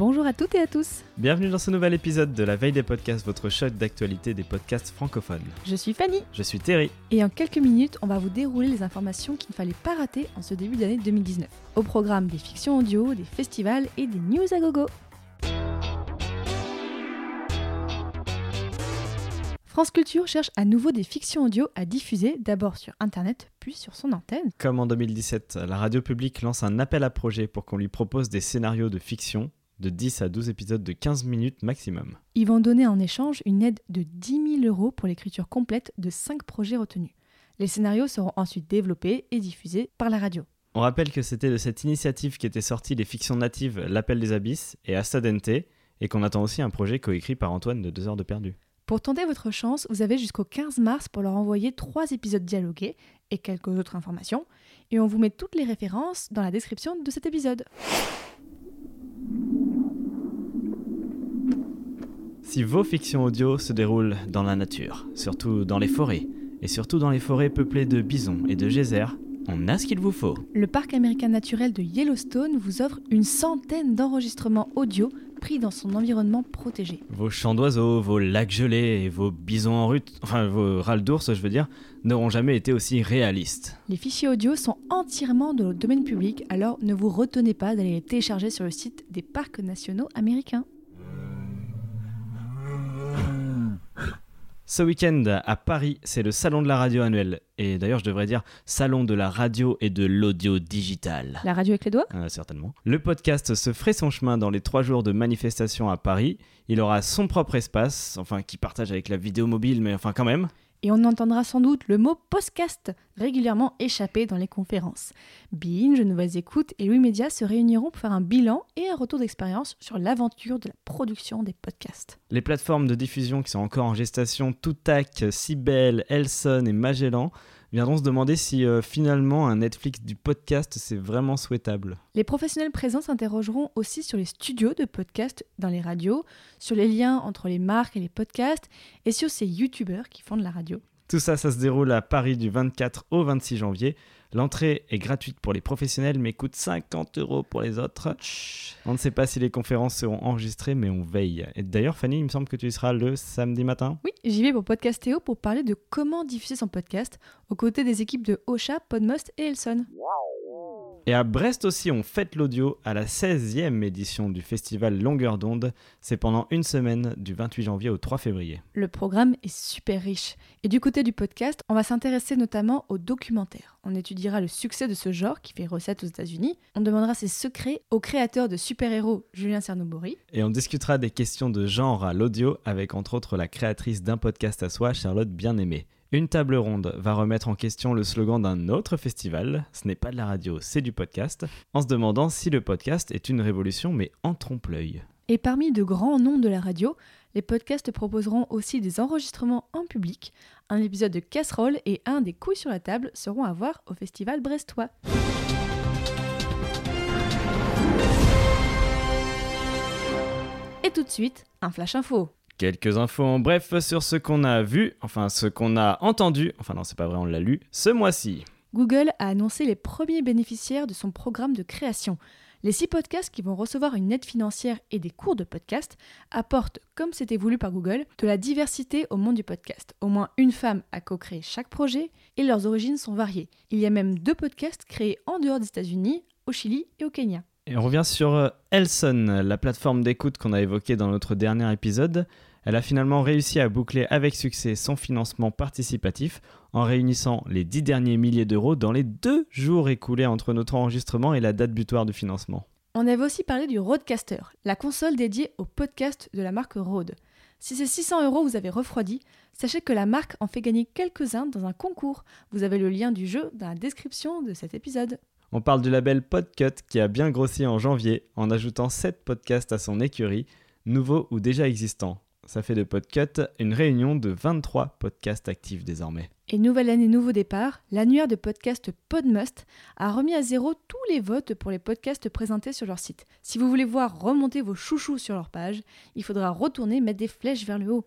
à toutes et à tous. Bienvenue dans ce nouvel épisode de la veille des podcasts, votre choc d'actualité des podcasts francophones. Je suis Fanny. Je suis Terry. Et en quelques minutes, on va vous dérouler les informations qu'il ne fallait pas rater en ce début d'année 2019. Au programme des fictions audio, des festivals et des news à gogo. France Culture cherche à nouveau des fictions audio à diffuser, d'abord sur Internet, puis sur son antenne. Comme en 2017, la radio publique lance un appel à projet pour qu'on lui propose des scénarios de fiction de 10 à 12 épisodes de 15 minutes maximum. Ils vont donner en échange une aide de 10 000 euros pour l'écriture complète de 5 projets retenus. Les scénarios seront ensuite développés et diffusés par la radio. On rappelle que c'était de cette initiative qu'étaient sorties les fictions natives L'Appel des Abysses et Astadente, et qu'on attend aussi un projet coécrit par Antoine de 2 heures de perdu. Pour tenter votre chance, vous avez jusqu'au 15 mars pour leur envoyer trois épisodes dialogués et quelques autres informations, et on vous met toutes les références dans la description de cet épisode. Si vos fictions audio se déroulent dans la nature, surtout dans les forêts, et surtout dans les forêts peuplées de bisons et de geysers, on a ce qu'il vous faut. Le parc américain naturel de Yellowstone vous offre une centaine d'enregistrements audio pris dans son environnement protégé. Vos champs d'oiseaux, vos lacs gelés et vos bisons en rut, enfin vos râles d'ours, je veux dire, n'auront jamais été aussi réalistes. Les fichiers audio sont entièrement de domaine public, alors ne vous retenez pas d'aller les télécharger sur le site des parcs nationaux américains. Ce week-end à Paris, c'est le salon de la radio annuel. Et d'ailleurs, je devrais dire salon de la radio et de l'audio digital. La radio avec les doigts Euh, Certainement. Le podcast se ferait son chemin dans les trois jours de manifestation à Paris. Il aura son propre espace, enfin qui partage avec la vidéo mobile, mais enfin quand même. Et on entendra sans doute le mot podcast régulièrement échappé dans les conférences. Binge, Nouvelles Écoutes et Louis Média se réuniront pour faire un bilan et un retour d'expérience sur l'aventure de la production des podcasts. Les plateformes de diffusion qui sont encore en gestation, Toutac, Cybelle, Elson et Magellan, viendront se demander si euh, finalement un Netflix du podcast c'est vraiment souhaitable. Les professionnels présents s'interrogeront aussi sur les studios de podcasts dans les radios, sur les liens entre les marques et les podcasts, et sur ces youtubeurs qui font de la radio. Tout ça, ça se déroule à Paris du 24 au 26 janvier. L'entrée est gratuite pour les professionnels mais coûte 50 euros pour les autres. On ne sait pas si les conférences seront enregistrées mais on veille. Et d'ailleurs Fanny, il me semble que tu y seras le samedi matin. Oui, j'y vais pour Podcastéo pour parler de comment diffuser son podcast aux côtés des équipes de Ocha, Podmost et Elson. Et à Brest aussi, on fête l'audio à la 16e édition du festival Longueur d'onde. C'est pendant une semaine du 28 janvier au 3 février. Le programme est super riche. Et du côté du podcast, on va s'intéresser notamment aux documentaires. On étudiera le succès de ce genre qui fait recette aux États-Unis. On demandera ses secrets au créateur de super-héros Julien Cernobori. Et on discutera des questions de genre à l'audio avec entre autres la créatrice d'un podcast à soi, Charlotte Bien-Aimée. Une table ronde va remettre en question le slogan d'un autre festival, ce n'est pas de la radio, c'est du podcast, en se demandant si le podcast est une révolution mais en trompe-l'œil. Et parmi de grands noms de la radio, les podcasts proposeront aussi des enregistrements en public. Un épisode de Casserole et un des couilles sur la table seront à voir au festival brestois. Et tout de suite, un flash info. Quelques infos en bref sur ce qu'on a vu, enfin ce qu'on a entendu, enfin non c'est pas vrai on l'a lu, ce mois-ci. Google a annoncé les premiers bénéficiaires de son programme de création. Les six podcasts qui vont recevoir une aide financière et des cours de podcast apportent, comme c'était voulu par Google, de la diversité au monde du podcast. Au moins une femme a co-créé chaque projet et leurs origines sont variées. Il y a même deux podcasts créés en dehors des États-Unis, au Chili et au Kenya. Et on revient sur euh, Elson, la plateforme d'écoute qu'on a évoquée dans notre dernier épisode. Elle a finalement réussi à boucler avec succès son financement participatif en réunissant les 10 derniers milliers d'euros dans les deux jours écoulés entre notre enregistrement et la date butoir du financement. On avait aussi parlé du Rodecaster, la console dédiée au podcast de la marque Rode. Si ces 600 euros vous avez refroidi, sachez que la marque en fait gagner quelques-uns dans un concours. Vous avez le lien du jeu dans la description de cet épisode. On parle du label Podcut qui a bien grossi en janvier en ajoutant 7 podcasts à son écurie, nouveaux ou déjà existants. Ça fait de Podcut une réunion de 23 podcasts actifs désormais. Et nouvelle année, nouveau départ, l'annuaire de podcast Podmust a remis à zéro tous les votes pour les podcasts présentés sur leur site. Si vous voulez voir remonter vos chouchous sur leur page, il faudra retourner mettre des flèches vers le haut.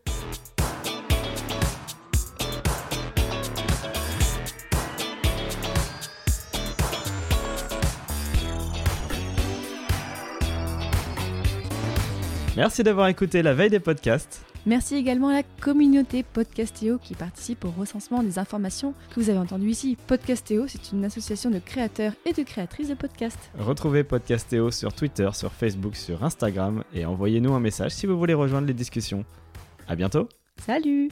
Merci d'avoir écouté la veille des podcasts. Merci également à la communauté Podcastéo qui participe au recensement des informations que vous avez entendues ici. Podcastéo, c'est une association de créateurs et de créatrices de podcasts. Retrouvez Podcastéo sur Twitter, sur Facebook, sur Instagram et envoyez-nous un message si vous voulez rejoindre les discussions. À bientôt. Salut